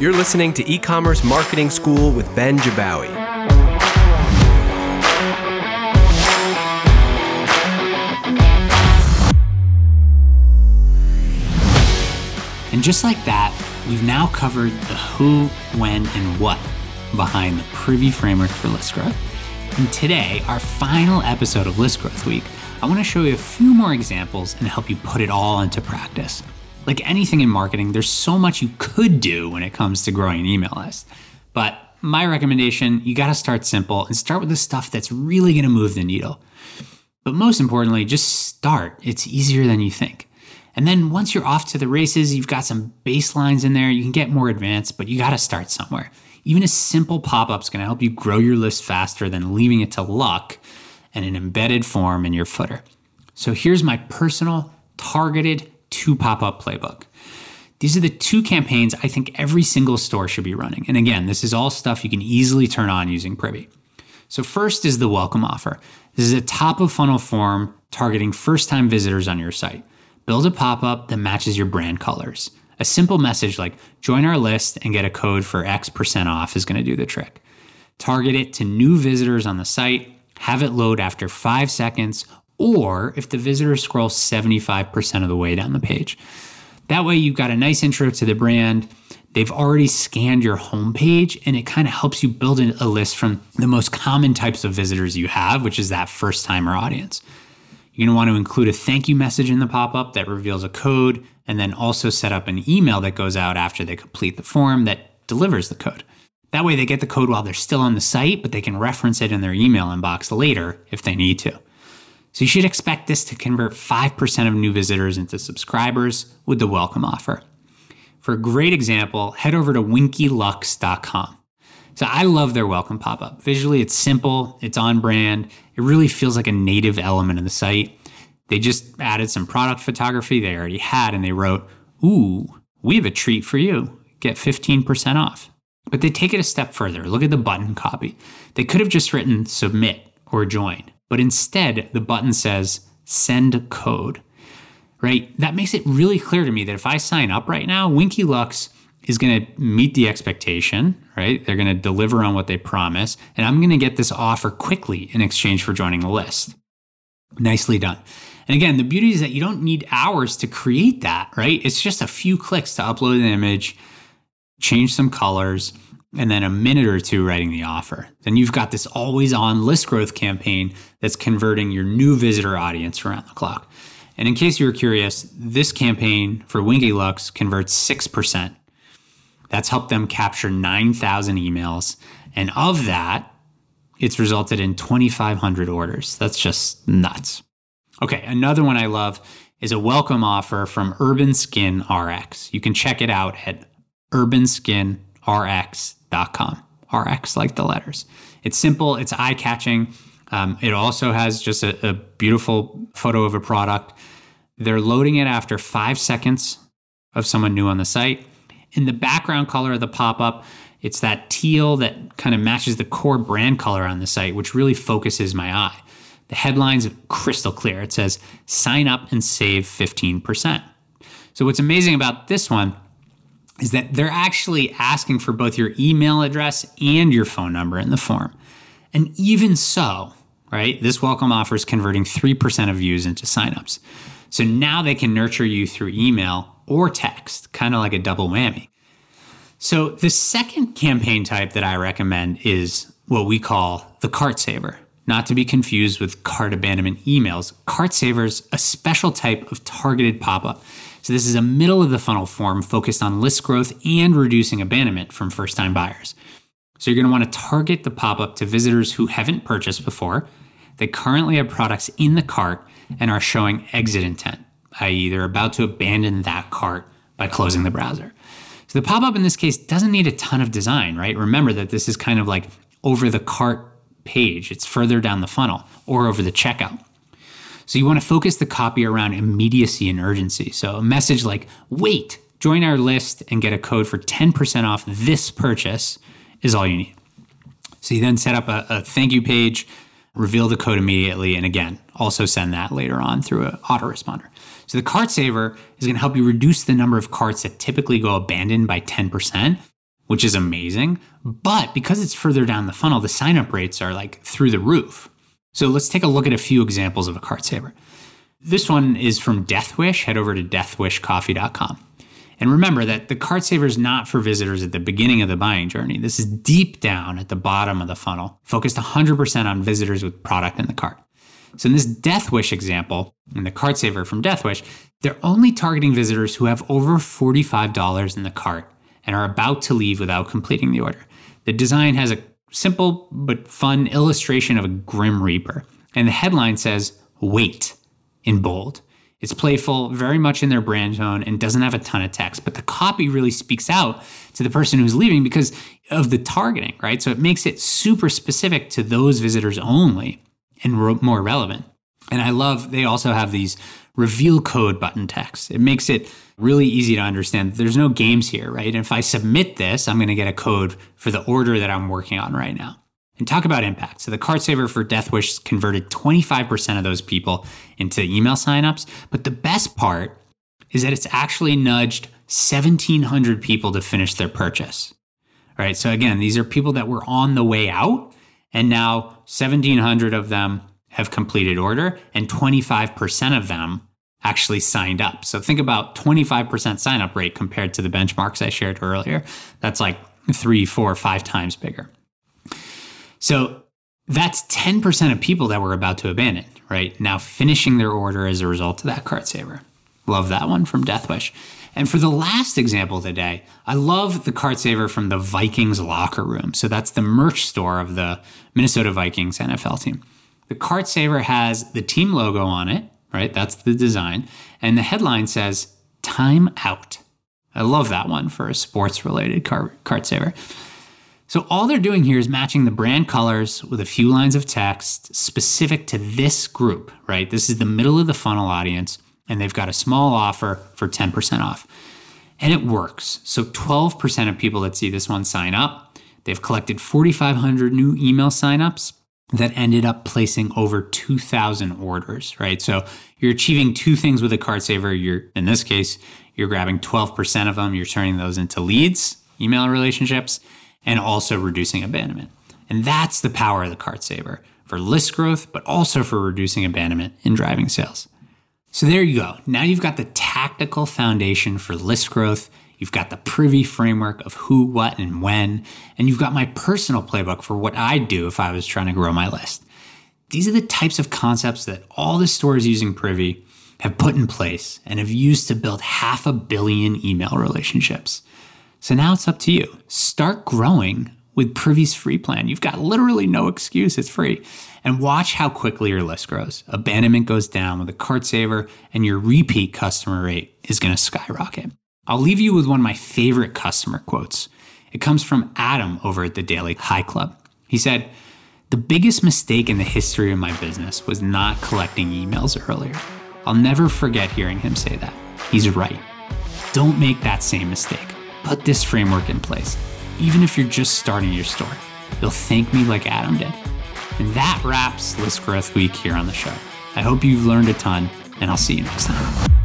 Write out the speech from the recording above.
You're listening to e commerce marketing school with Ben Jabbawy. And just like that, we've now covered the who, when, and what behind the Privy framework for list growth. And today, our final episode of List Growth Week, I want to show you a few more examples and help you put it all into practice. Like anything in marketing, there's so much you could do when it comes to growing an email list. But my recommendation, you got to start simple and start with the stuff that's really going to move the needle. But most importantly, just start. It's easier than you think. And then once you're off to the races, you've got some baselines in there, you can get more advanced, but you got to start somewhere. Even a simple pop up is going to help you grow your list faster than leaving it to luck and an embedded form in your footer. So here's my personal targeted two pop up playbook. These are the two campaigns I think every single store should be running. And again, this is all stuff you can easily turn on using Privy. So, first is the welcome offer. This is a top of funnel form targeting first time visitors on your site. Build a pop up that matches your brand colors. A simple message like join our list and get a code for X percent off is going to do the trick. Target it to new visitors on the site, have it load after five seconds, or if the visitor scrolls 75% of the way down the page. That way, you've got a nice intro to the brand. They've already scanned your homepage, and it kind of helps you build a list from the most common types of visitors you have, which is that first timer audience. You're going to want to include a thank you message in the pop up that reveals a code, and then also set up an email that goes out after they complete the form that delivers the code. That way, they get the code while they're still on the site, but they can reference it in their email inbox later if they need to. So you should expect this to convert 5% of new visitors into subscribers with the welcome offer. For a great example, head over to winkylux.com. So I love their welcome pop up. Visually, it's simple, it's on brand, it really feels like a native element of the site. They just added some product photography they already had and they wrote, Ooh, we have a treat for you. Get 15% off. But they take it a step further. Look at the button copy. They could have just written submit or join, but instead the button says send code. Right? That makes it really clear to me that if I sign up right now, Winky Lux is going to meet the expectation, right? They're going to deliver on what they promise, and I'm going to get this offer quickly in exchange for joining the list. Nicely done. And again, the beauty is that you don't need hours to create that, right? It's just a few clicks to upload an image, change some colors, and then a minute or two writing the offer. Then you've got this always on list growth campaign that's converting your new visitor audience around the clock. And in case you were curious, this campaign for Winky Lux converts 6%. That's helped them capture 9,000 emails. And of that, it's resulted in 2,500 orders. That's just nuts. Okay, another one I love is a welcome offer from Urban Skin RX. You can check it out at urbanskinrx.com. RX like the letters. It's simple, it's eye catching. Um, it also has just a, a beautiful photo of a product. They're loading it after five seconds of someone new on the site. In the background color of the pop up, it's that teal that kind of matches the core brand color on the site, which really focuses my eye. The headline's crystal clear. It says, sign up and save 15%. So, what's amazing about this one is that they're actually asking for both your email address and your phone number in the form. And even so, right, this welcome offer is converting 3% of views into signups. So now they can nurture you through email or text, kind of like a double whammy. So the second campaign type that I recommend is what we call the cart saver, not to be confused with cart abandonment emails. Cart Saver's a special type of targeted pop up so this is a middle of the funnel form focused on list growth and reducing abandonment from first time buyers. So you're going to want to target the pop up to visitors who haven't purchased before. They currently have products in the cart and are showing exit intent, i.e., they're about to abandon that cart by closing the browser. So the pop up in this case doesn't need a ton of design, right? Remember that this is kind of like over the cart page, it's further down the funnel or over the checkout. So you want to focus the copy around immediacy and urgency. So a message like, wait, join our list and get a code for 10% off this purchase is all you need. So you then set up a, a thank you page, reveal the code immediately, and again, also send that later on through an autoresponder. So the cart saver is going to help you reduce the number of carts that typically go abandoned by 10%. Which is amazing. But because it's further down the funnel, the sign up rates are like through the roof. So let's take a look at a few examples of a cart saver. This one is from Deathwish. Head over to deathwishcoffee.com. And remember that the cart saver is not for visitors at the beginning of the buying journey. This is deep down at the bottom of the funnel, focused 100% on visitors with product in the cart. So in this Deathwish example, in the cart saver from Deathwish, they're only targeting visitors who have over $45 in the cart and are about to leave without completing the order. The design has a simple but fun illustration of a Grim Reaper, and the headline says, Wait, in bold. It's playful, very much in their brand tone, and doesn't have a ton of text. But the copy really speaks out to the person who's leaving because of the targeting, right? So it makes it super specific to those visitors only and re- more relevant. And I love they also have these reveal code button text. It makes it really easy to understand. There's no games here, right? And if I submit this, I'm going to get a code for the order that I'm working on right now. And talk about impact. So the cart saver for Deathwish converted 25% of those people into email signups. But the best part is that it's actually nudged 1,700 people to finish their purchase. All right. So again, these are people that were on the way out, and now 1,700 of them have completed order, and 25% of them actually signed up. So think about 25% sign up rate compared to the benchmarks I shared earlier. That's like three, four, five times bigger. So that's 10% of people that were about to abandon, right? Now finishing their order as a result of that cart saver. Love that one from Deathwish. And for the last example today, I love the cart saver from the Vikings locker room. So that's the merch store of the Minnesota Vikings NFL team. The cart saver has the team logo on it, right? That's the design. And the headline says, Time Out. I love that one for a sports related cart saver. So all they're doing here is matching the brand colors with a few lines of text specific to this group, right? This is the middle of the funnel audience, and they've got a small offer for 10% off. And it works. So 12% of people that see this one sign up. They've collected 4,500 new email signups that ended up placing over 2,000 orders, right? So you're achieving two things with a cart saver. You're, in this case, you're grabbing 12% of them, you're turning those into leads, email relationships, and also reducing abandonment. And that's the power of the cart saver for list growth, but also for reducing abandonment and driving sales. So there you go. Now you've got the tactical foundation for list growth. You've got the privy framework of who, what, and when. And you've got my personal playbook for what I'd do if I was trying to grow my list. These are the types of concepts that all the stores using Privy have put in place and have used to build half a billion email relationships. So now it's up to you. Start growing with Privy's free plan. You've got literally no excuse, it's free. And watch how quickly your list grows. Abandonment goes down with a cart saver, and your repeat customer rate is going to skyrocket. I'll leave you with one of my favorite customer quotes. It comes from Adam over at the Daily High Club. He said, The biggest mistake in the history of my business was not collecting emails earlier. I'll never forget hearing him say that. He's right. Don't make that same mistake put this framework in place. Even if you're just starting your store, you'll thank me like Adam did. And that wraps List Growth Week here on the show. I hope you've learned a ton, and I'll see you next time.